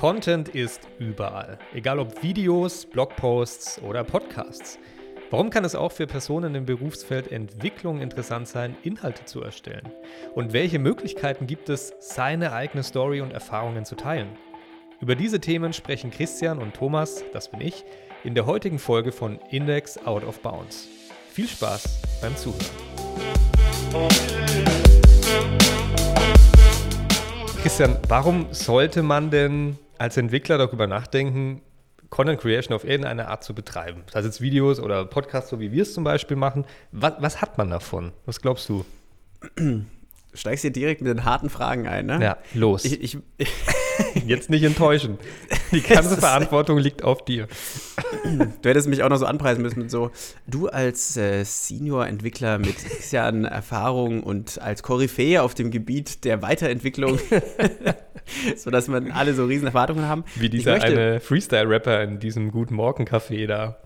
Content ist überall, egal ob Videos, Blogposts oder Podcasts. Warum kann es auch für Personen im Berufsfeld Entwicklung interessant sein, Inhalte zu erstellen? Und welche Möglichkeiten gibt es, seine eigene Story und Erfahrungen zu teilen? Über diese Themen sprechen Christian und Thomas, das bin ich, in der heutigen Folge von Index Out of Bounds. Viel Spaß beim Zuhören. Christian, warum sollte man denn als Entwickler darüber nachdenken, Content Creation auf irgendeine Art zu betreiben? Das heißt jetzt Videos oder Podcasts, so wie wir es zum Beispiel machen. Was, was hat man davon? Was glaubst du? steigst hier direkt mit den harten Fragen ein, ne? Ja, los. Ich, ich, Jetzt nicht enttäuschen. Die ganze Verantwortung liegt auf dir. Du hättest mich auch noch so anpreisen müssen mit so, du als äh, Senior-Entwickler mit sechs Jahren Erfahrung und als Koryphäe auf dem Gebiet der Weiterentwicklung, sodass man alle so riesen Erwartungen haben. Wie dieser möchte, eine Freestyle-Rapper in diesem Guten Morgen-Café da,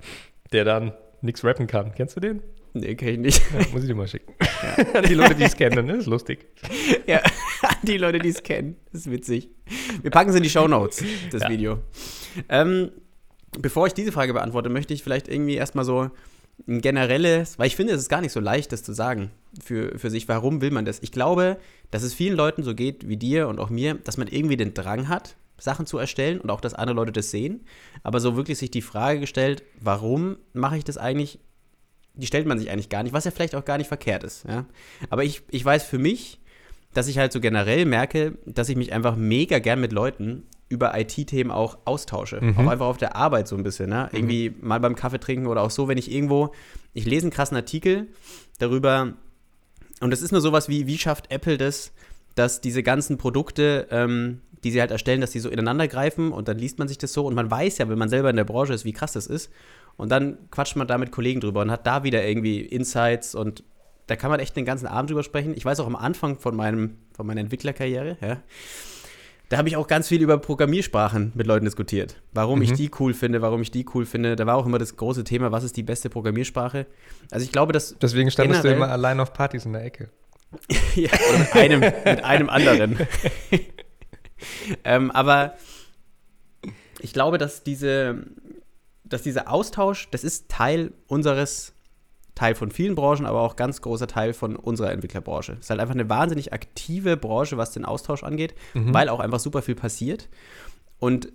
der dann nichts rappen kann. Kennst du den? Nee, kann ich nicht. Ja, muss ich dir mal schicken. Ja. die Leute, die es kennen, ne? Ist lustig. Ja, die Leute, die es kennen. Das ist witzig. Wir packen es in die Show Notes, das ja. Video. Ähm, bevor ich diese Frage beantworte, möchte ich vielleicht irgendwie erstmal so ein generelles, weil ich finde, es ist gar nicht so leicht, das zu sagen für, für sich. Warum will man das? Ich glaube, dass es vielen Leuten so geht wie dir und auch mir, dass man irgendwie den Drang hat, Sachen zu erstellen und auch, dass andere Leute das sehen. Aber so wirklich sich die Frage gestellt, warum mache ich das eigentlich die stellt man sich eigentlich gar nicht, was ja vielleicht auch gar nicht verkehrt ist. Ja? Aber ich, ich weiß für mich, dass ich halt so generell merke, dass ich mich einfach mega gern mit Leuten über IT-Themen auch austausche. Mhm. Auch einfach auf der Arbeit so ein bisschen. Ne? Mhm. Irgendwie mal beim Kaffee trinken oder auch so, wenn ich irgendwo, ich lese einen krassen Artikel darüber, und das ist nur sowas wie, wie schafft Apple das, dass diese ganzen Produkte, ähm, die sie halt erstellen, dass die so ineinander greifen und dann liest man sich das so und man weiß ja, wenn man selber in der Branche ist, wie krass das ist. Und dann quatscht man da mit Kollegen drüber und hat da wieder irgendwie Insights und da kann man echt den ganzen Abend drüber sprechen. Ich weiß auch am Anfang von, meinem, von meiner Entwicklerkarriere, ja, da habe ich auch ganz viel über Programmiersprachen mit Leuten diskutiert. Warum mhm. ich die cool finde, warum ich die cool finde. Da war auch immer das große Thema, was ist die beste Programmiersprache. Also ich glaube, dass. Deswegen standest du immer allein auf Partys in der Ecke. ja, mit einem, mit einem anderen. ähm, aber ich glaube, dass diese, dass dieser Austausch, das ist Teil unseres, Teil von vielen Branchen, aber auch ganz großer Teil von unserer Entwicklerbranche. Es ist halt einfach eine wahnsinnig aktive Branche, was den Austausch angeht, mhm. weil auch einfach super viel passiert. Und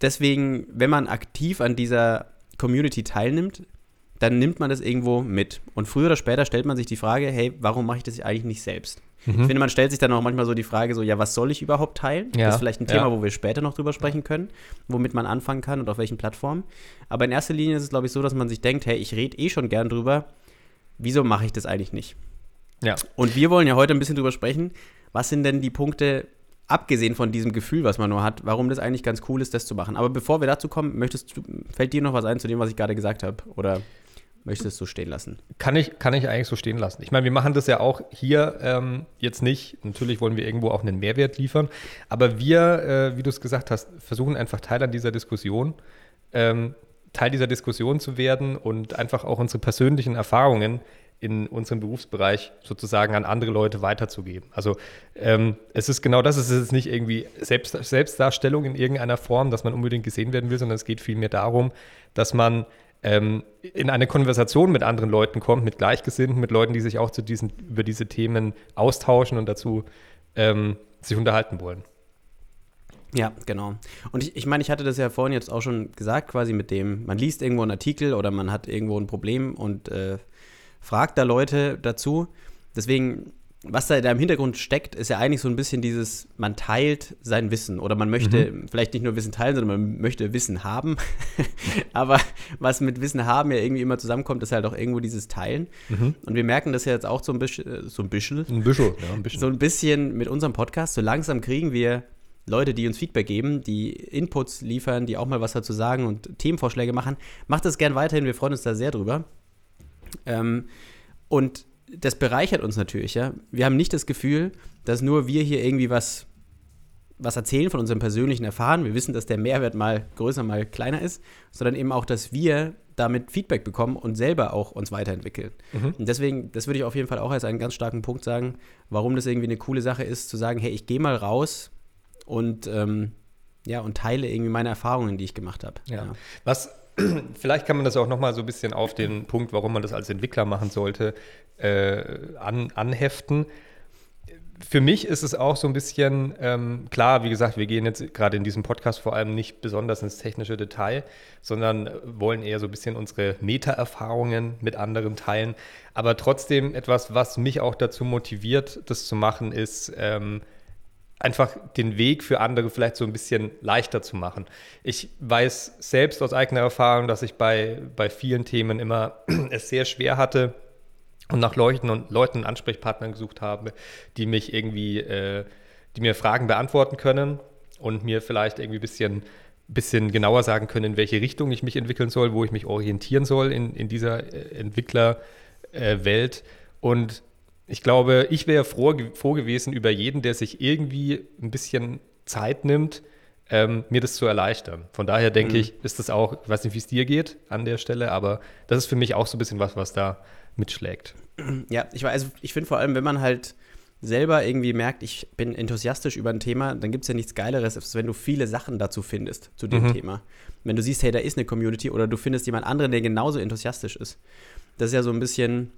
deswegen, wenn man aktiv an dieser Community teilnimmt, dann nimmt man das irgendwo mit. Und früher oder später stellt man sich die Frage, hey, warum mache ich das eigentlich nicht selbst? Mhm. Ich finde, man stellt sich dann auch manchmal so die Frage, so, ja, was soll ich überhaupt teilen? Ja. Das ist vielleicht ein Thema, ja. wo wir später noch drüber sprechen können, womit man anfangen kann und auf welchen Plattformen. Aber in erster Linie ist es, glaube ich, so, dass man sich denkt, hey, ich rede eh schon gern drüber, wieso mache ich das eigentlich nicht? Ja. Und wir wollen ja heute ein bisschen drüber sprechen, was sind denn die Punkte, abgesehen von diesem Gefühl, was man nur hat, warum das eigentlich ganz cool ist, das zu machen. Aber bevor wir dazu kommen, möchtest du, fällt dir noch was ein zu dem, was ich gerade gesagt habe? Oder möchtest du es so stehen lassen? Kann ich, kann ich eigentlich so stehen lassen. Ich meine, wir machen das ja auch hier ähm, jetzt nicht. Natürlich wollen wir irgendwo auch einen Mehrwert liefern. Aber wir, äh, wie du es gesagt hast, versuchen einfach Teil an dieser Diskussion, ähm, Teil dieser Diskussion zu werden und einfach auch unsere persönlichen Erfahrungen in unserem Berufsbereich sozusagen an andere Leute weiterzugeben. Also ähm, es ist genau das, es ist nicht irgendwie Selbst, Selbstdarstellung in irgendeiner Form, dass man unbedingt gesehen werden will, sondern es geht vielmehr darum, dass man ähm, in eine Konversation mit anderen Leuten kommt, mit Gleichgesinnten, mit Leuten, die sich auch zu diesen, über diese Themen austauschen und dazu ähm, sich unterhalten wollen. Ja, genau. Und ich, ich meine, ich hatte das ja vorhin jetzt auch schon gesagt, quasi mit dem, man liest irgendwo einen Artikel oder man hat irgendwo ein Problem und äh, fragt da Leute dazu. Deswegen was da, im Hintergrund steckt, ist ja eigentlich so ein bisschen dieses, man teilt sein Wissen oder man möchte mhm. vielleicht nicht nur Wissen teilen, sondern man möchte Wissen haben. Aber was mit Wissen haben ja irgendwie immer zusammenkommt, ist halt auch irgendwo dieses Teilen. Mhm. Und wir merken das ja jetzt auch so ein bisschen, so ein bisschen, ein bisschen, ja, ein bisschen. so ein bisschen mit unserem Podcast. So langsam kriegen wir Leute, die uns Feedback geben, die Inputs liefern, die auch mal was dazu sagen und Themenvorschläge machen. Macht das gern weiterhin, wir freuen uns da sehr drüber. Ähm, und das bereichert uns natürlich, ja. Wir haben nicht das Gefühl, dass nur wir hier irgendwie was, was erzählen von unserem persönlichen Erfahren. Wir wissen, dass der Mehrwert mal größer, mal kleiner ist, sondern eben auch, dass wir damit Feedback bekommen und selber auch uns weiterentwickeln. Mhm. Und deswegen, das würde ich auf jeden Fall auch als einen ganz starken Punkt sagen, warum das irgendwie eine coole Sache ist, zu sagen, hey, ich gehe mal raus und ähm, ja, und teile irgendwie meine Erfahrungen, die ich gemacht habe. Ja. ja. Was, vielleicht kann man das auch nochmal so ein bisschen auf den Punkt, warum man das als Entwickler machen sollte, äh, an, anheften für mich ist es auch so ein bisschen ähm, klar, wie gesagt, wir gehen jetzt gerade in diesem Podcast vor allem nicht besonders ins technische Detail, sondern wollen eher so ein bisschen unsere Meta-Erfahrungen mit anderen teilen. Aber trotzdem etwas, was mich auch dazu motiviert, das zu machen, ist ähm, einfach den Weg für andere vielleicht so ein bisschen leichter zu machen. Ich weiß selbst aus eigener Erfahrung, dass ich bei, bei vielen Themen immer es sehr schwer hatte, und nach Leuten und Leuten Ansprechpartnern gesucht habe, die mich irgendwie, äh, die mir Fragen beantworten können und mir vielleicht irgendwie ein bisschen, bisschen genauer sagen können, in welche Richtung ich mich entwickeln soll, wo ich mich orientieren soll in, in dieser äh, Entwicklerwelt. Und ich glaube, ich wäre froh, froh gewesen über jeden, der sich irgendwie ein bisschen Zeit nimmt, ähm, mir das zu erleichtern. Von daher denke mhm. ich, ist das auch, ich weiß nicht, wie es dir geht an der Stelle, aber das ist für mich auch so ein bisschen was, was da mitschlägt. Ja, ich, also ich finde vor allem, wenn man halt selber irgendwie merkt, ich bin enthusiastisch über ein Thema, dann gibt es ja nichts Geileres, als wenn du viele Sachen dazu findest, zu dem mhm. Thema. Wenn du siehst, hey, da ist eine Community oder du findest jemand anderen, der genauso enthusiastisch ist. Das ist ja so ein bisschen,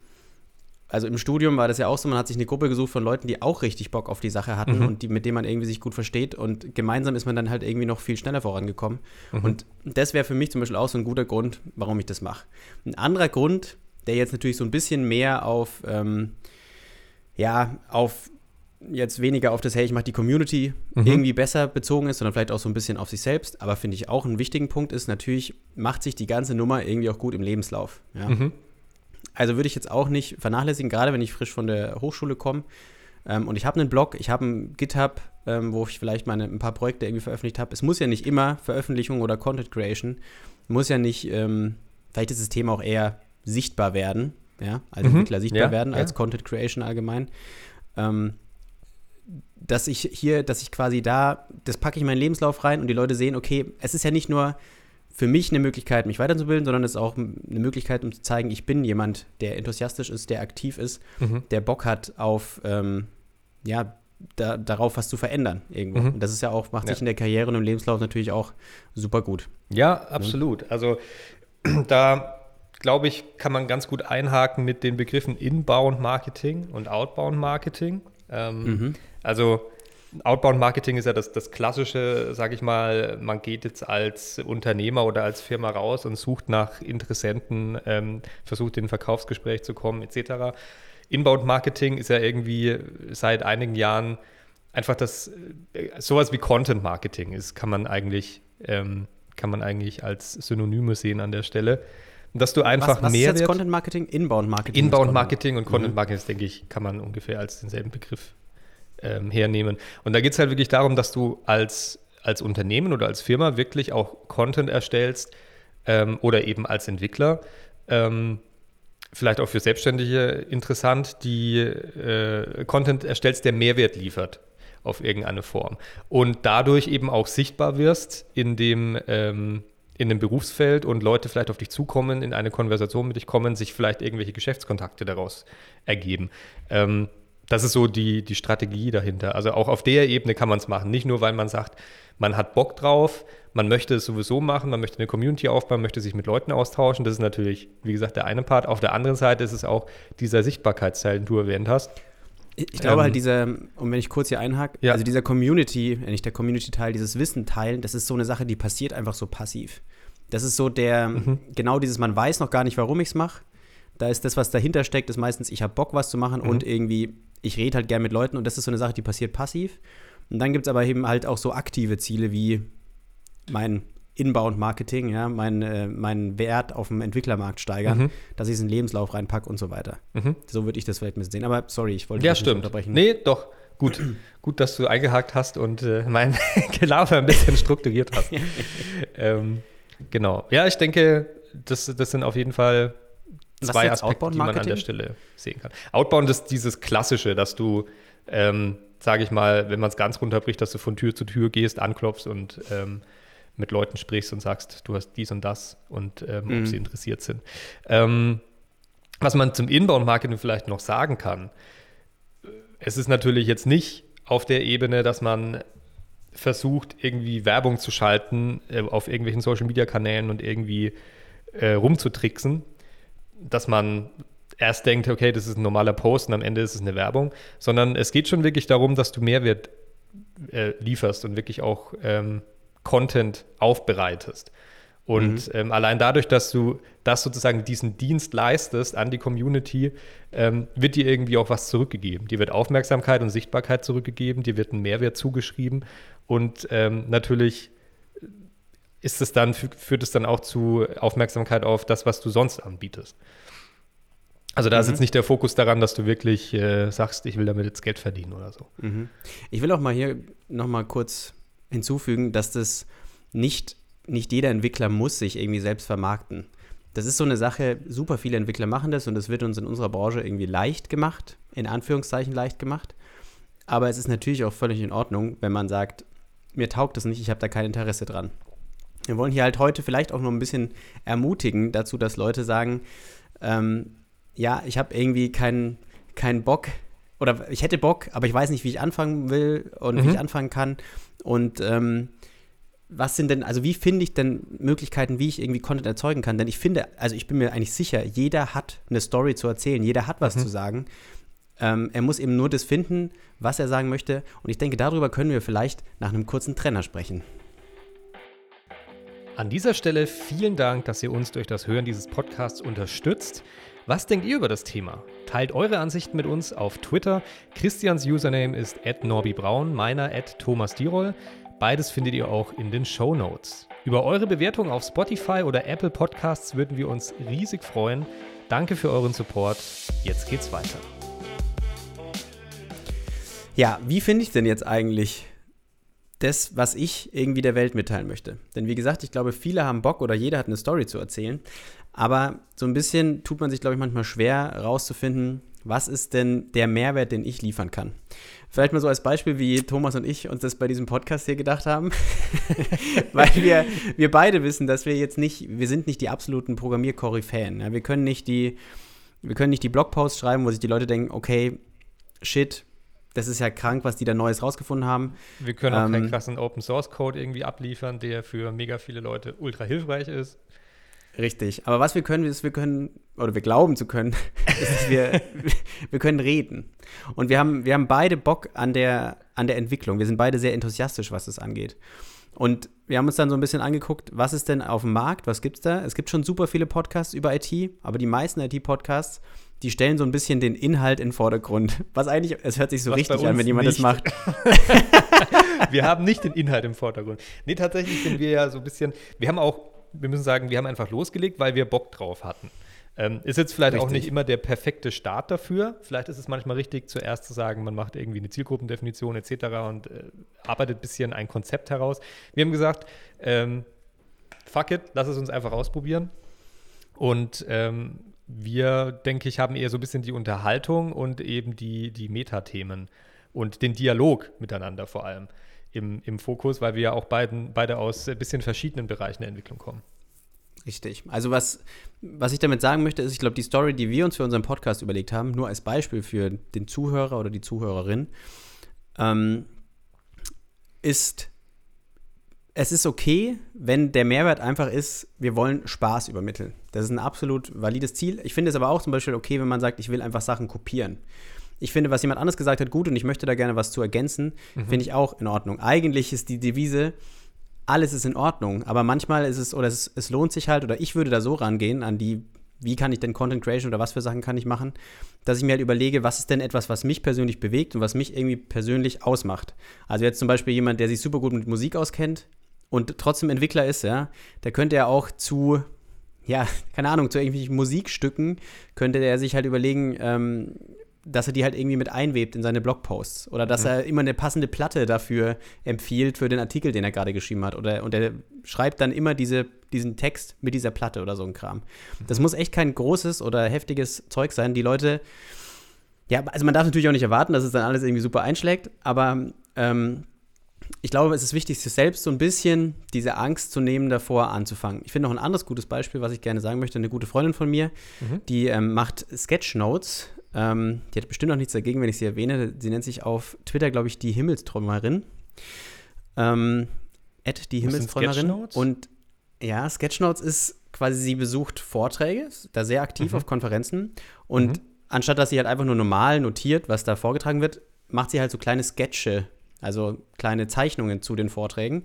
also im Studium war das ja auch so, man hat sich eine Gruppe gesucht von Leuten, die auch richtig Bock auf die Sache hatten mhm. und die, mit denen man irgendwie sich gut versteht und gemeinsam ist man dann halt irgendwie noch viel schneller vorangekommen. Mhm. Und das wäre für mich zum Beispiel auch so ein guter Grund, warum ich das mache. Ein anderer Grund, der jetzt natürlich so ein bisschen mehr auf, ähm, ja, auf jetzt weniger auf das, hey, ich mache die Community mhm. irgendwie besser bezogen ist, sondern vielleicht auch so ein bisschen auf sich selbst. Aber finde ich auch einen wichtigen Punkt ist, natürlich macht sich die ganze Nummer irgendwie auch gut im Lebenslauf. Ja. Mhm. Also würde ich jetzt auch nicht vernachlässigen, gerade wenn ich frisch von der Hochschule komme. Ähm, und ich habe einen Blog, ich habe ein GitHub, ähm, wo ich vielleicht meine, ein paar Projekte irgendwie veröffentlicht habe. Es muss ja nicht immer Veröffentlichung oder Content Creation, muss ja nicht, ähm, vielleicht ist das Thema auch eher sichtbar werden, ja, als mhm. Entwickler sichtbar ja, werden, als ja. Content Creation allgemein. Ähm, dass ich hier, dass ich quasi da, das packe ich in meinen Lebenslauf rein und die Leute sehen, okay, es ist ja nicht nur für mich eine Möglichkeit, mich weiterzubilden, sondern es ist auch eine Möglichkeit, um zu zeigen, ich bin jemand, der enthusiastisch ist, der aktiv ist, mhm. der Bock hat auf, ähm, ja, da, darauf was zu verändern irgendwo. Mhm. Und das ist ja auch, macht ja. sich in der Karriere und im Lebenslauf natürlich auch super gut. Ja, absolut. Also da glaube ich, kann man ganz gut einhaken mit den Begriffen Inbound Marketing und Outbound Marketing. Ähm, mhm. Also Outbound Marketing ist ja das, das klassische, sage ich mal, man geht jetzt als Unternehmer oder als Firma raus und sucht nach Interessenten, ähm, versucht in ein Verkaufsgespräch zu kommen, etc. Inbound Marketing ist ja irgendwie seit einigen Jahren einfach das, äh, sowas wie Content Marketing ist, kann man eigentlich, ähm, kann man eigentlich als Synonyme sehen an der Stelle dass du einfach was, was mehr. Ist jetzt Content Marketing? Inbound Marketing. Inbound Marketing und Content mhm. Marketing, das denke ich, kann man ungefähr als denselben Begriff ähm, hernehmen. Und da geht es halt wirklich darum, dass du als, als Unternehmen oder als Firma wirklich auch Content erstellst ähm, oder eben als Entwickler. Ähm, vielleicht auch für Selbstständige interessant, die äh, Content erstellst, der Mehrwert liefert auf irgendeine Form. Und dadurch eben auch sichtbar wirst in dem ähm, in dem Berufsfeld und Leute vielleicht auf dich zukommen, in eine Konversation mit dich kommen, sich vielleicht irgendwelche Geschäftskontakte daraus ergeben. Ähm, das ist so die, die Strategie dahinter. Also auch auf der Ebene kann man es machen. Nicht nur, weil man sagt, man hat Bock drauf, man möchte es sowieso machen, man möchte eine Community aufbauen, möchte sich mit Leuten austauschen. Das ist natürlich, wie gesagt, der eine Part. Auf der anderen Seite ist es auch dieser Sichtbarkeitsteil, den du erwähnt hast. Ich, ich glaube halt ähm, halt dieser, und wenn ich kurz hier einhake, ja. also dieser Community, nicht der Community-Teil, dieses Wissen teilen, das ist so eine Sache, die passiert einfach so passiv. Das ist so der, mhm. genau dieses, man weiß noch gar nicht, warum ich es mache. Da ist das, was dahinter steckt, ist meistens, ich habe Bock, was zu machen mhm. und irgendwie, ich rede halt gern mit Leuten und das ist so eine Sache, die passiert passiv. Und dann gibt es aber eben halt auch so aktive Ziele wie mein Inbound-Marketing, ja, mein, äh, meinen Wert auf dem Entwicklermarkt steigern, mhm. dass ich es in den Lebenslauf reinpacke und so weiter. Mhm. So würde ich das vielleicht ein bisschen sehen. Aber sorry, ich wollte ja, nicht unterbrechen. Nee, doch. Gut, gut, dass du eingehakt hast und äh, mein Gelaufen ein bisschen strukturiert hast. ähm, genau. Ja, ich denke, das, das sind auf jeden Fall zwei Aspekte, die man an der Stelle sehen kann. Outbound ist dieses Klassische, dass du, ähm, sage ich mal, wenn man es ganz runterbricht, dass du von Tür zu Tür gehst, anklopfst und ähm, mit Leuten sprichst und sagst, du hast dies und das und ähm, mhm. ob sie interessiert sind. Ähm, was man zum Inbound-Marketing vielleicht noch sagen kann, es ist natürlich jetzt nicht auf der Ebene, dass man versucht, irgendwie Werbung zu schalten äh, auf irgendwelchen Social-Media-Kanälen und irgendwie äh, rumzutricksen, dass man erst denkt, okay, das ist ein normaler Post und am Ende ist es eine Werbung, sondern es geht schon wirklich darum, dass du Mehrwert äh, lieferst und wirklich auch ähm, Content aufbereitest. Und mhm. ähm, allein dadurch, dass du das sozusagen diesen Dienst leistest an die Community, ähm, wird dir irgendwie auch was zurückgegeben. Dir wird Aufmerksamkeit und Sichtbarkeit zurückgegeben, dir wird ein Mehrwert zugeschrieben und ähm, natürlich ist es dann, führt es dann auch zu Aufmerksamkeit auf das, was du sonst anbietest. Also da mhm. ist jetzt nicht der Fokus daran, dass du wirklich äh, sagst, ich will damit jetzt Geld verdienen oder so. Mhm. Ich will auch mal hier nochmal kurz hinzufügen, dass das nicht, nicht jeder Entwickler muss sich irgendwie selbst vermarkten. Das ist so eine Sache, super viele Entwickler machen das und das wird uns in unserer Branche irgendwie leicht gemacht, in Anführungszeichen leicht gemacht. Aber es ist natürlich auch völlig in Ordnung, wenn man sagt, mir taugt das nicht, ich habe da kein Interesse dran. Wir wollen hier halt heute vielleicht auch noch ein bisschen ermutigen dazu, dass Leute sagen, ähm, ja, ich habe irgendwie keinen keinen Bock oder ich hätte Bock, aber ich weiß nicht, wie ich anfangen will und mhm. wie ich anfangen kann. Und ähm, was sind denn, also wie finde ich denn Möglichkeiten, wie ich irgendwie Content erzeugen kann? Denn ich finde, also ich bin mir eigentlich sicher, jeder hat eine Story zu erzählen, jeder hat was mhm. zu sagen. Ähm, er muss eben nur das finden, was er sagen möchte. Und ich denke, darüber können wir vielleicht nach einem kurzen Trenner sprechen. An dieser Stelle vielen Dank, dass ihr uns durch das Hören dieses Podcasts unterstützt. Was denkt ihr über das Thema? Teilt eure Ansichten mit uns auf Twitter. Christians Username ist @norbibraun, meiner @thomasdirol. Beides findet ihr auch in den Show Notes. Über eure Bewertung auf Spotify oder Apple Podcasts würden wir uns riesig freuen. Danke für euren Support. Jetzt geht's weiter. Ja, wie finde ich denn jetzt eigentlich das, was ich irgendwie der Welt mitteilen möchte? Denn wie gesagt, ich glaube, viele haben Bock oder jeder hat eine Story zu erzählen. Aber so ein bisschen tut man sich, glaube ich, manchmal schwer rauszufinden, was ist denn der Mehrwert, den ich liefern kann. Vielleicht mal so als Beispiel, wie Thomas und ich uns das bei diesem Podcast hier gedacht haben. Weil wir, wir beide wissen, dass wir jetzt nicht, wir sind nicht die absoluten Programmierkoryphäen. Ja, wir können nicht die, wir können nicht die Blogposts schreiben, wo sich die Leute denken, okay, shit, das ist ja krank, was die da Neues rausgefunden haben. Wir können auch ähm, keinen krassen Open Source Code irgendwie abliefern, der für mega viele Leute ultra hilfreich ist. Richtig. Aber was wir können, ist, wir können, oder wir glauben zu können, ist, dass wir, wir können reden. Und wir haben, wir haben beide Bock an der, an der Entwicklung. Wir sind beide sehr enthusiastisch, was das angeht. Und wir haben uns dann so ein bisschen angeguckt, was ist denn auf dem Markt, was gibt es da? Es gibt schon super viele Podcasts über IT, aber die meisten IT-Podcasts, die stellen so ein bisschen den Inhalt in den Vordergrund. Was eigentlich, es hört sich so was richtig an, wenn jemand nicht. das macht. wir haben nicht den Inhalt im Vordergrund. Nee, tatsächlich sind wir ja so ein bisschen, wir haben auch wir müssen sagen, wir haben einfach losgelegt, weil wir Bock drauf hatten. Ähm, ist jetzt vielleicht richtig. auch nicht immer der perfekte Start dafür. Vielleicht ist es manchmal richtig, zuerst zu sagen, man macht irgendwie eine Zielgruppendefinition etc. und äh, arbeitet ein bisschen ein Konzept heraus. Wir haben gesagt, ähm, fuck it, lass es uns einfach ausprobieren. Und ähm, wir, denke ich, haben eher so ein bisschen die Unterhaltung und eben die, die Metathemen und den Dialog miteinander vor allem im, im Fokus, weil wir ja auch beiden, beide aus ein bisschen verschiedenen Bereichen der Entwicklung kommen. Richtig. Also was, was ich damit sagen möchte, ist, ich glaube, die Story, die wir uns für unseren Podcast überlegt haben, nur als Beispiel für den Zuhörer oder die Zuhörerin, ähm, ist, es ist okay, wenn der Mehrwert einfach ist, wir wollen Spaß übermitteln. Das ist ein absolut valides Ziel. Ich finde es aber auch zum Beispiel okay, wenn man sagt, ich will einfach Sachen kopieren ich finde, was jemand anderes gesagt hat, gut und ich möchte da gerne was zu ergänzen, mhm. finde ich auch in Ordnung. Eigentlich ist die Devise, alles ist in Ordnung, aber manchmal ist es, oder es, es lohnt sich halt, oder ich würde da so rangehen an die, wie kann ich denn Content Creation oder was für Sachen kann ich machen, dass ich mir halt überlege, was ist denn etwas, was mich persönlich bewegt und was mich irgendwie persönlich ausmacht. Also jetzt zum Beispiel jemand, der sich super gut mit Musik auskennt und trotzdem Entwickler ist, ja, der könnte ja auch zu ja, keine Ahnung, zu irgendwelchen Musikstücken könnte er sich halt überlegen, ähm, dass er die halt irgendwie mit einwebt in seine Blogposts oder dass mhm. er immer eine passende Platte dafür empfiehlt für den Artikel, den er gerade geschrieben hat oder und er schreibt dann immer diese, diesen Text mit dieser Platte oder so ein Kram. Mhm. Das muss echt kein großes oder heftiges Zeug sein. Die Leute, ja, also man darf natürlich auch nicht erwarten, dass es dann alles irgendwie super einschlägt, aber ähm, ich glaube, es ist wichtig, sich selbst so ein bisschen diese Angst zu nehmen, davor anzufangen. Ich finde noch ein anderes gutes Beispiel, was ich gerne sagen möchte. Eine gute Freundin von mir, mhm. die ähm, macht Sketchnotes ähm, die hat bestimmt auch nichts dagegen, wenn ich sie erwähne. Sie nennt sich auf Twitter, glaube ich, die Himmelstrommerin. Ähm, Ed, die Himmelsträumerin. Und ja, Sketchnotes ist quasi, sie besucht Vorträge, ist da sehr aktiv Mhm. auf Konferenzen. Und Mhm. anstatt dass sie halt einfach nur normal notiert, was da vorgetragen wird, macht sie halt so kleine Sketche, also kleine Zeichnungen zu den Vorträgen.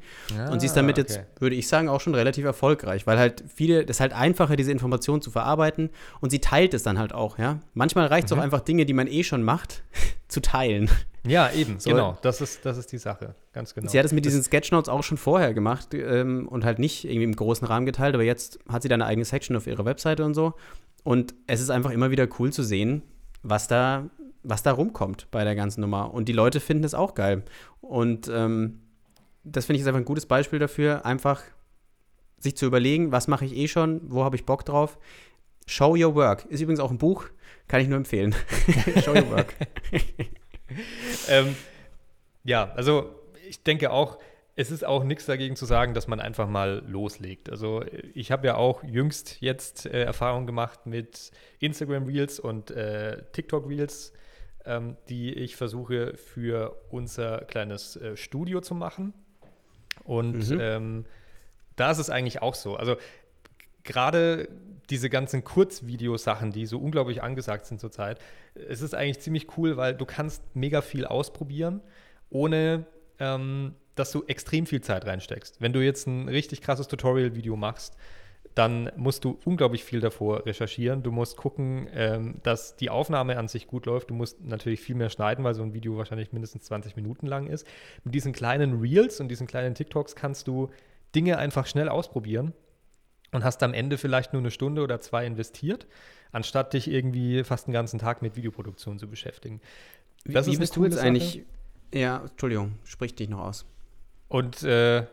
Und sie ist damit Ah, jetzt, okay. würde ich sagen, auch schon relativ erfolgreich, weil halt viele, das ist halt einfacher, diese Informationen zu verarbeiten und sie teilt es dann halt auch, ja. Manchmal reicht es Mhm. auch einfach, Dinge, die man eh schon macht, zu teilen. Ja, eben, So. genau. Das ist, das ist die Sache. Ganz genau. Sie hat es mit diesen Sketchnotes auch schon vorher gemacht ähm, und halt nicht irgendwie im großen Rahmen geteilt, aber jetzt hat sie da eine eigene Section auf ihrer Webseite und so. Und es ist einfach immer wieder cool zu sehen, was da, was da rumkommt bei der ganzen Nummer. Und die Leute finden es auch geil. Und ähm, das finde ich ist einfach ein gutes Beispiel dafür, einfach sich zu überlegen, was mache ich eh schon, wo habe ich Bock drauf. Show Your Work ist übrigens auch ein Buch, kann ich nur empfehlen. Show Your Work. ähm, ja, also ich denke auch, es ist auch nichts dagegen zu sagen, dass man einfach mal loslegt. Also ich habe ja auch jüngst jetzt äh, Erfahrungen gemacht mit Instagram Reels und äh, TikTok Reels, ähm, die ich versuche für unser kleines äh, Studio zu machen. Und Mhm. ähm, da ist es eigentlich auch so. Also gerade diese ganzen Kurzvideosachen, die so unglaublich angesagt sind zurzeit, es ist eigentlich ziemlich cool, weil du kannst mega viel ausprobieren, ohne ähm, dass du extrem viel Zeit reinsteckst. Wenn du jetzt ein richtig krasses Tutorial-Video machst, dann musst du unglaublich viel davor recherchieren. Du musst gucken, ähm, dass die Aufnahme an sich gut läuft. Du musst natürlich viel mehr schneiden, weil so ein Video wahrscheinlich mindestens 20 Minuten lang ist. Mit diesen kleinen Reels und diesen kleinen TikToks kannst du Dinge einfach schnell ausprobieren und hast am Ende vielleicht nur eine Stunde oder zwei investiert, anstatt dich irgendwie fast den ganzen Tag mit Videoproduktion zu beschäftigen. Das Wie eine bist du jetzt Sache. eigentlich? Ja, Entschuldigung, sprich dich noch aus. Und äh,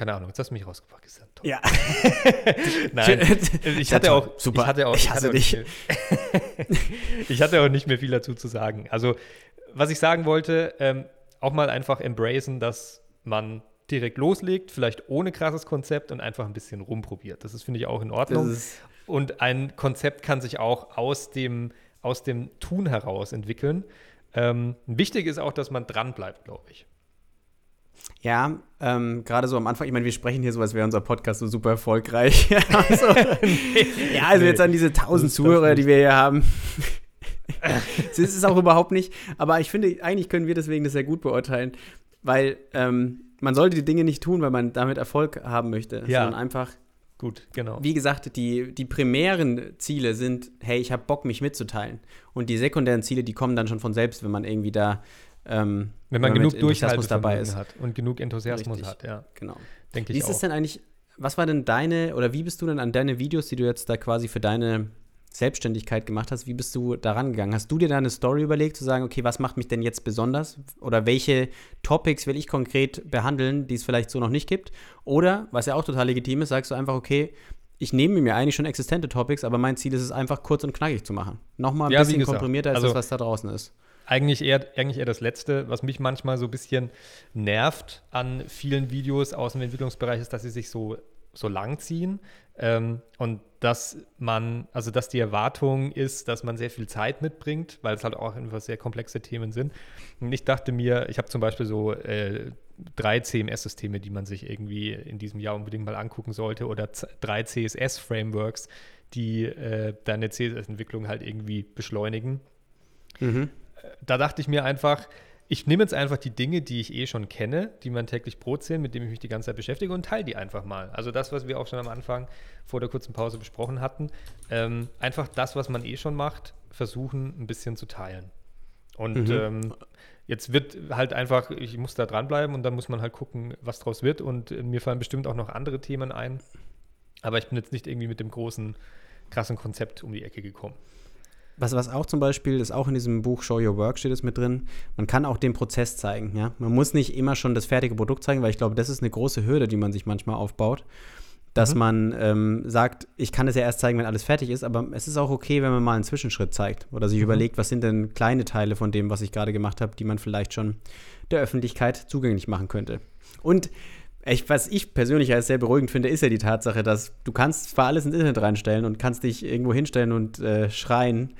keine Ahnung, jetzt hast du mich rausgebracht. Ist ja toll. Ja. Nein, ich hatte auch. Super. Ich hatte auch, Ich hatte auch nicht mehr- ich hatte auch nicht mehr viel dazu zu sagen. Also, was ich sagen wollte, ähm, auch mal einfach embracen, dass man direkt loslegt, vielleicht ohne krasses Konzept und einfach ein bisschen rumprobiert. Das ist, finde ich, auch in Ordnung. Und ein Konzept kann sich auch aus dem, aus dem Tun heraus entwickeln. Ähm, wichtig ist auch, dass man dran bleibt, glaube ich. Ja, ähm, gerade so am Anfang, ich meine, wir sprechen hier so, als wäre unser Podcast so super erfolgreich. also, ja, also Nee, jetzt an diese tausend Zuhörer, die wir hier haben. das ist es auch überhaupt nicht. Aber ich finde, eigentlich können wir deswegen das sehr gut beurteilen, weil ähm, man sollte die Dinge nicht tun, weil man damit Erfolg haben möchte, Ja. sondern einfach Gut, genau. wie gesagt, die, die primären Ziele sind, hey, ich habe Bock, mich mitzuteilen. Und die sekundären Ziele, die kommen dann schon von selbst, wenn man irgendwie da ähm, Wenn man genug Enthusiasmus dabei Durchhaltevermögen ist. hat und genug Enthusiasmus Richtig. hat, ja, Genau. denke Wie ich ist es auch. denn eigentlich, was war denn deine, oder wie bist du denn an deine Videos, die du jetzt da quasi für deine Selbstständigkeit gemacht hast, wie bist du daran gegangen? Hast du dir da eine Story überlegt, zu sagen, okay, was macht mich denn jetzt besonders? Oder welche Topics will ich konkret behandeln, die es vielleicht so noch nicht gibt? Oder, was ja auch total legitim ist, sagst du einfach, okay, ich nehme mir eigentlich schon existente Topics, aber mein Ziel ist es einfach kurz und knackig zu machen. Nochmal ein Ja, wie bisschen gesagt, komprimierter als also- das, was da draußen ist. Eigentlich eher, eigentlich eher das Letzte, was mich manchmal so ein bisschen nervt an vielen Videos aus dem Entwicklungsbereich, ist, dass sie sich so, so lang ziehen ähm, und dass man, also dass die Erwartung ist, dass man sehr viel Zeit mitbringt, weil es halt auch einfach sehr komplexe Themen sind. Und ich dachte mir, ich habe zum Beispiel so äh, drei CMS-Systeme, die man sich irgendwie in diesem Jahr unbedingt mal angucken sollte oder drei CSS-Frameworks, die äh, deine CSS-Entwicklung halt irgendwie beschleunigen Mhm. Da dachte ich mir einfach, ich nehme jetzt einfach die Dinge, die ich eh schon kenne, die mein täglich Brot sind, mit dem ich mich die ganze Zeit beschäftige und teile die einfach mal. Also das, was wir auch schon am Anfang vor der kurzen Pause besprochen hatten, ähm, einfach das, was man eh schon macht, versuchen ein bisschen zu teilen. Und Mhm. ähm, jetzt wird halt einfach, ich muss da dranbleiben und dann muss man halt gucken, was draus wird. Und äh, mir fallen bestimmt auch noch andere Themen ein. Aber ich bin jetzt nicht irgendwie mit dem großen, krassen Konzept um die Ecke gekommen. Was, was auch zum Beispiel ist, auch in diesem Buch Show Your Work steht es mit drin, man kann auch den Prozess zeigen. Ja? Man muss nicht immer schon das fertige Produkt zeigen, weil ich glaube, das ist eine große Hürde, die man sich manchmal aufbaut. Dass Mhm. man ähm, sagt, ich kann es ja erst zeigen, wenn alles fertig ist, aber es ist auch okay, wenn man mal einen Zwischenschritt zeigt oder sich Mhm. überlegt, was sind denn kleine Teile von dem, was ich gerade gemacht habe, die man vielleicht schon der Öffentlichkeit zugänglich machen könnte. Und ich, was ich persönlich als sehr beruhigend finde, ist ja die Tatsache, dass du kannst zwar alles ins Internet reinstellen und kannst dich irgendwo hinstellen und äh, schreien,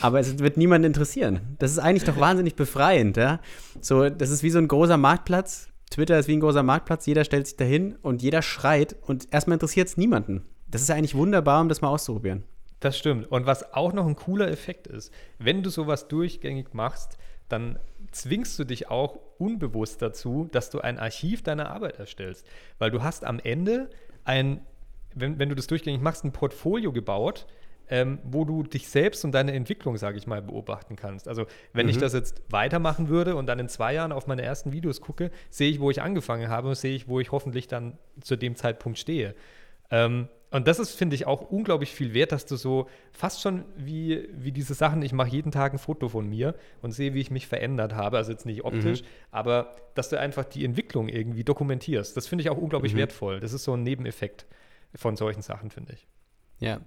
aber es wird niemanden interessieren. Das ist eigentlich doch wahnsinnig befreiend, ja. So, das ist wie so ein großer Marktplatz Twitter ist wie ein großer Marktplatz, jeder stellt sich dahin und jeder schreit und erstmal interessiert es niemanden. Das ist ja eigentlich wunderbar, um das mal auszuprobieren. Das stimmt. Und was auch noch ein cooler Effekt ist, wenn du sowas durchgängig machst, dann zwingst du dich auch unbewusst dazu, dass du ein Archiv deiner Arbeit erstellst. Weil du hast am Ende ein, wenn, wenn du das durchgängig machst, ein Portfolio gebaut, ähm, wo du dich selbst und deine Entwicklung, sage ich mal, beobachten kannst. Also wenn mhm. ich das jetzt weitermachen würde und dann in zwei Jahren auf meine ersten Videos gucke, sehe ich, wo ich angefangen habe, sehe ich, wo ich hoffentlich dann zu dem Zeitpunkt stehe. Ähm, und das ist, finde ich, auch unglaublich viel wert, dass du so fast schon wie, wie diese Sachen, ich mache jeden Tag ein Foto von mir und sehe, wie ich mich verändert habe. Also jetzt nicht optisch, mhm. aber dass du einfach die Entwicklung irgendwie dokumentierst. Das finde ich auch unglaublich mhm. wertvoll. Das ist so ein Nebeneffekt von solchen Sachen, finde ich. Ja.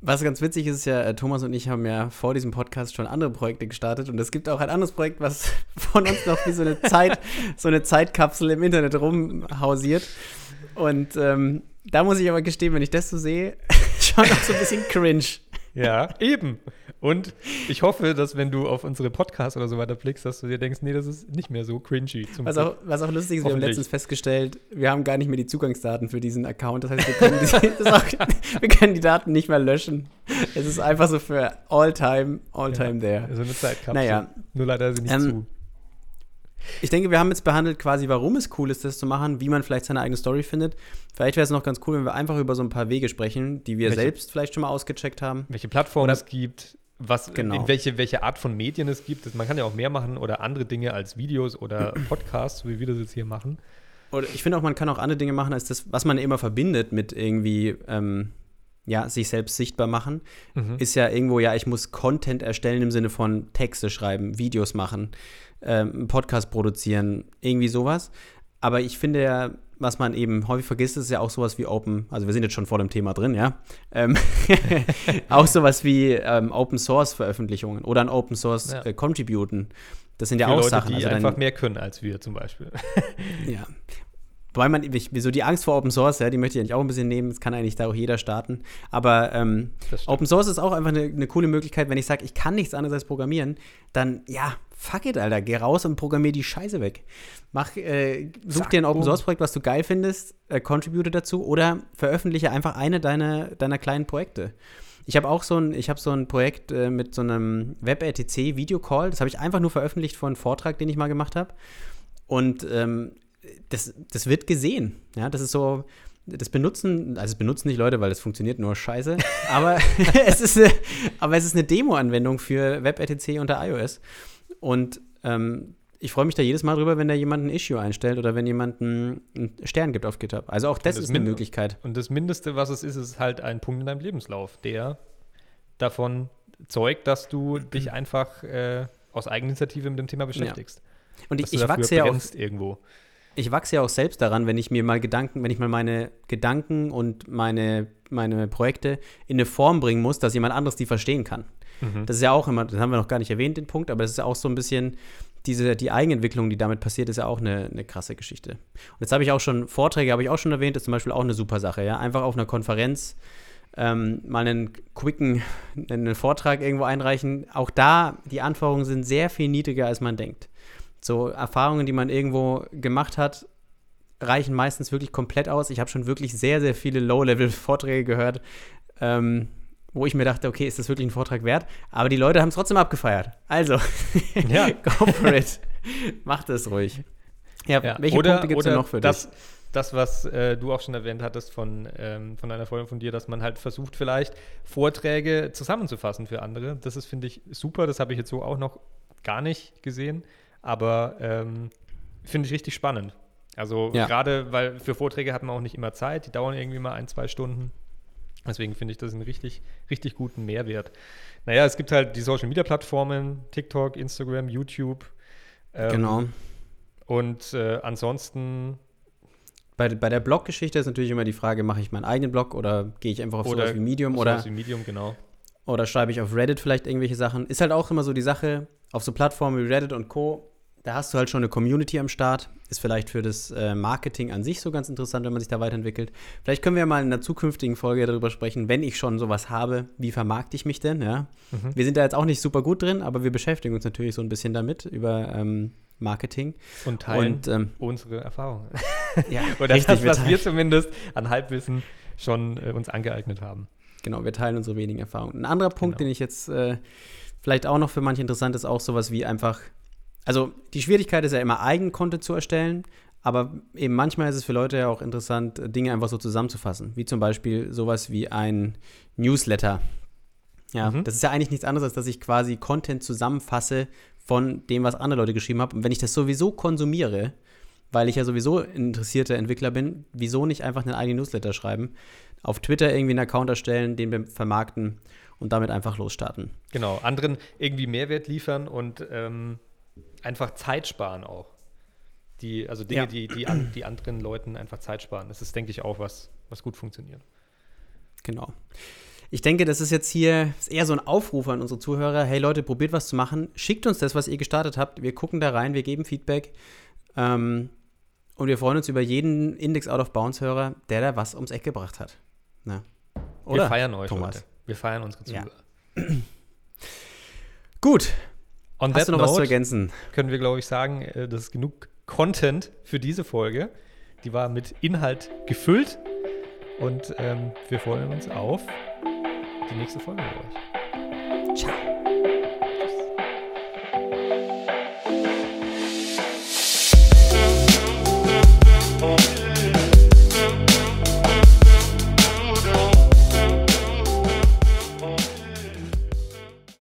Was ganz witzig ist, ist ja, äh, Thomas und ich haben ja vor diesem Podcast schon andere Projekte gestartet und es gibt auch ein anderes Projekt, was von uns noch wie so eine Zeit, so eine Zeitkapsel im Internet rumhausiert. Und ähm, da muss ich aber gestehen, wenn ich das so sehe, schon noch so ein bisschen cringe. Ja, eben. Und ich hoffe, dass wenn du auf unsere Podcasts oder so weiter blickst, dass du dir denkst, nee, das ist nicht mehr so cringy. was, auch, was auch lustig ist, wir haben letztens festgestellt, wir haben gar nicht mehr die Zugangsdaten für diesen Account. Das heißt, wir können die, auch, wir können die Daten nicht mehr löschen. Es ist einfach so für all time, all time ja, there. So eine Zeitkapsel. Naja. Nur leider sind nicht ähm, zu. Ich denke, wir haben jetzt behandelt quasi, warum es cool ist, das zu machen, wie man vielleicht seine eigene Story findet. Vielleicht wäre es noch ganz cool, wenn wir einfach über so ein paar Wege sprechen, die wir welche, selbst vielleicht schon mal ausgecheckt haben. Welche Plattformen es gibt, was, genau. welche, welche Art von Medien es gibt. Man kann ja auch mehr machen oder andere Dinge als Videos oder Podcasts, wie wir das jetzt hier machen. Oder ich finde auch, man kann auch andere Dinge machen, als das, was man immer verbindet mit irgendwie, ähm, ja, sich selbst sichtbar machen, mhm. ist ja irgendwo, ja, ich muss Content erstellen im Sinne von Texte schreiben, Videos machen ähm, einen Podcast produzieren, irgendwie sowas. Aber ich finde ja, was man eben häufig vergisst, ist ja auch sowas wie Open, also wir sind jetzt schon vor dem Thema drin, ja. Ähm, auch sowas wie ähm, Open Source Veröffentlichungen oder ein Open Source ja. äh, Contributen. Das sind ja Für auch Leute, Sachen. Die also einfach mehr können als wir zum Beispiel. ja. Wobei man, so die Angst vor Open Source, ja, die möchte ich eigentlich auch ein bisschen nehmen. Das kann eigentlich da auch jeder starten. Aber ähm, Open Source ist auch einfach eine, eine coole Möglichkeit, wenn ich sage, ich kann nichts anderes als programmieren, dann ja, fuck it, Alter, geh raus und programmier die Scheiße weg. Mach, äh, such Zack, dir ein Open Source Projekt, was du geil findest, äh, contribute dazu oder veröffentliche einfach eine deiner, deiner kleinen Projekte. Ich habe auch so ein, ich habe so ein Projekt äh, mit so einem WebRTC Video Call. Das habe ich einfach nur veröffentlicht von einem Vortrag, den ich mal gemacht habe. Und ähm, das, das wird gesehen. Ja, das ist so, das benutzen, also es benutzen nicht Leute, weil es funktioniert nur scheiße, aber es ist eine, aber es ist eine Demo-Anwendung für WebRTC unter iOS. Und ähm, ich freue mich da jedes Mal drüber, wenn da jemand ein Issue einstellt oder wenn jemand einen, Stern gibt auf GitHub. Also auch das, das ist eine Möglichkeit. Und das Mindeste, was es ist, ist halt ein Punkt in deinem Lebenslauf, der davon zeugt, dass du dich einfach äh, aus Eigeninitiative mit dem Thema beschäftigst. Ja. Und ich, ich wachse ja auch irgendwo. Ich wachse ja auch selbst daran, wenn ich mir mal Gedanken, wenn ich mal meine Gedanken und meine, meine Projekte in eine Form bringen muss, dass jemand anderes die verstehen kann. Mhm. Das ist ja auch immer, das haben wir noch gar nicht erwähnt, den Punkt, aber das ist ja auch so ein bisschen, diese, die Eigenentwicklung, die damit passiert, ist ja auch eine, eine krasse Geschichte. Und jetzt habe ich auch schon, Vorträge habe ich auch schon erwähnt, das ist zum Beispiel auch eine super Sache, ja. Einfach auf einer Konferenz ähm, mal einen quicken einen Vortrag irgendwo einreichen. Auch da, die Anforderungen sind sehr viel niedriger, als man denkt. So Erfahrungen, die man irgendwo gemacht hat, reichen meistens wirklich komplett aus. Ich habe schon wirklich sehr, sehr viele Low-Level-Vorträge gehört, ähm, wo ich mir dachte, okay, ist das wirklich ein Vortrag wert? Aber die Leute haben es trotzdem abgefeiert. Also, ja. go for it. Macht es ruhig. Ja, ja. welche oder, Punkte gibt es noch für das, dich? Das, was äh, du auch schon erwähnt hattest von, ähm, von einer Folge von dir, dass man halt versucht, vielleicht Vorträge zusammenzufassen für andere. Das ist, finde ich, super. Das habe ich jetzt so auch noch gar nicht gesehen. Aber ähm, finde ich richtig spannend. Also ja. gerade, weil für Vorträge hat man auch nicht immer Zeit. Die dauern irgendwie mal ein, zwei Stunden. Deswegen finde ich das einen richtig, richtig guten Mehrwert. Naja, es gibt halt die Social Media Plattformen, TikTok, Instagram, YouTube. Ähm, genau. Und äh, ansonsten. Bei, bei der Blog-Geschichte ist natürlich immer die Frage, mache ich meinen eigenen Blog oder gehe ich einfach auf sowas wie Medium oder. wie Medium, genau. Oder schreibe ich auf Reddit vielleicht irgendwelche Sachen. Ist halt auch immer so die Sache, auf so Plattformen wie Reddit und Co. da hast du halt schon eine Community am Start. Ist vielleicht für das äh, Marketing an sich so ganz interessant, wenn man sich da weiterentwickelt. Vielleicht können wir mal in einer zukünftigen Folge darüber sprechen, wenn ich schon sowas habe, wie vermarkte ich mich denn? Ja? Mhm. Wir sind da jetzt auch nicht super gut drin, aber wir beschäftigen uns natürlich so ein bisschen damit über ähm, Marketing. Und teilen Und, ähm, unsere Erfahrungen. Ja, Oder richtig, das, was wir zumindest an Halbwissen schon äh, uns angeeignet haben. Genau, wir teilen unsere wenigen Erfahrungen. Ein anderer Punkt, genau. den ich jetzt äh, vielleicht auch noch für manche interessant ist, auch sowas wie einfach also die Schwierigkeit ist ja immer, Eigencontent zu erstellen, aber eben manchmal ist es für Leute ja auch interessant, Dinge einfach so zusammenzufassen, wie zum Beispiel sowas wie ein Newsletter. Ja, mhm. das ist ja eigentlich nichts anderes, als dass ich quasi Content zusammenfasse von dem, was andere Leute geschrieben haben. Und wenn ich das sowieso konsumiere, weil ich ja sowieso interessierter Entwickler bin, wieso nicht einfach einen eigenen Newsletter schreiben, auf Twitter irgendwie einen Account erstellen, den vermarkten und damit einfach losstarten. Genau, anderen irgendwie Mehrwert liefern und ähm, einfach Zeit sparen auch. Die, also Dinge, ja. die, die, an, die anderen Leuten einfach Zeit sparen. Das ist, denke ich, auch was, was gut funktioniert. Genau. Ich denke, das ist jetzt hier eher so ein Aufruf an unsere Zuhörer. Hey Leute, probiert was zu machen. Schickt uns das, was ihr gestartet habt. Wir gucken da rein, wir geben Feedback. Ähm, und wir freuen uns über jeden Index Out of Bounds Hörer, der da was ums Eck gebracht hat. Na. Oder? Wir feiern euch, Thomas. Leute. Wir feiern unsere Züge. Ja. Gut. On Hast du noch was zu ergänzen? Können wir, glaube ich, sagen, äh, das ist genug Content für diese Folge. Die war mit Inhalt gefüllt. Und ähm, wir freuen uns auf die nächste Folge mit euch. Ciao. Thank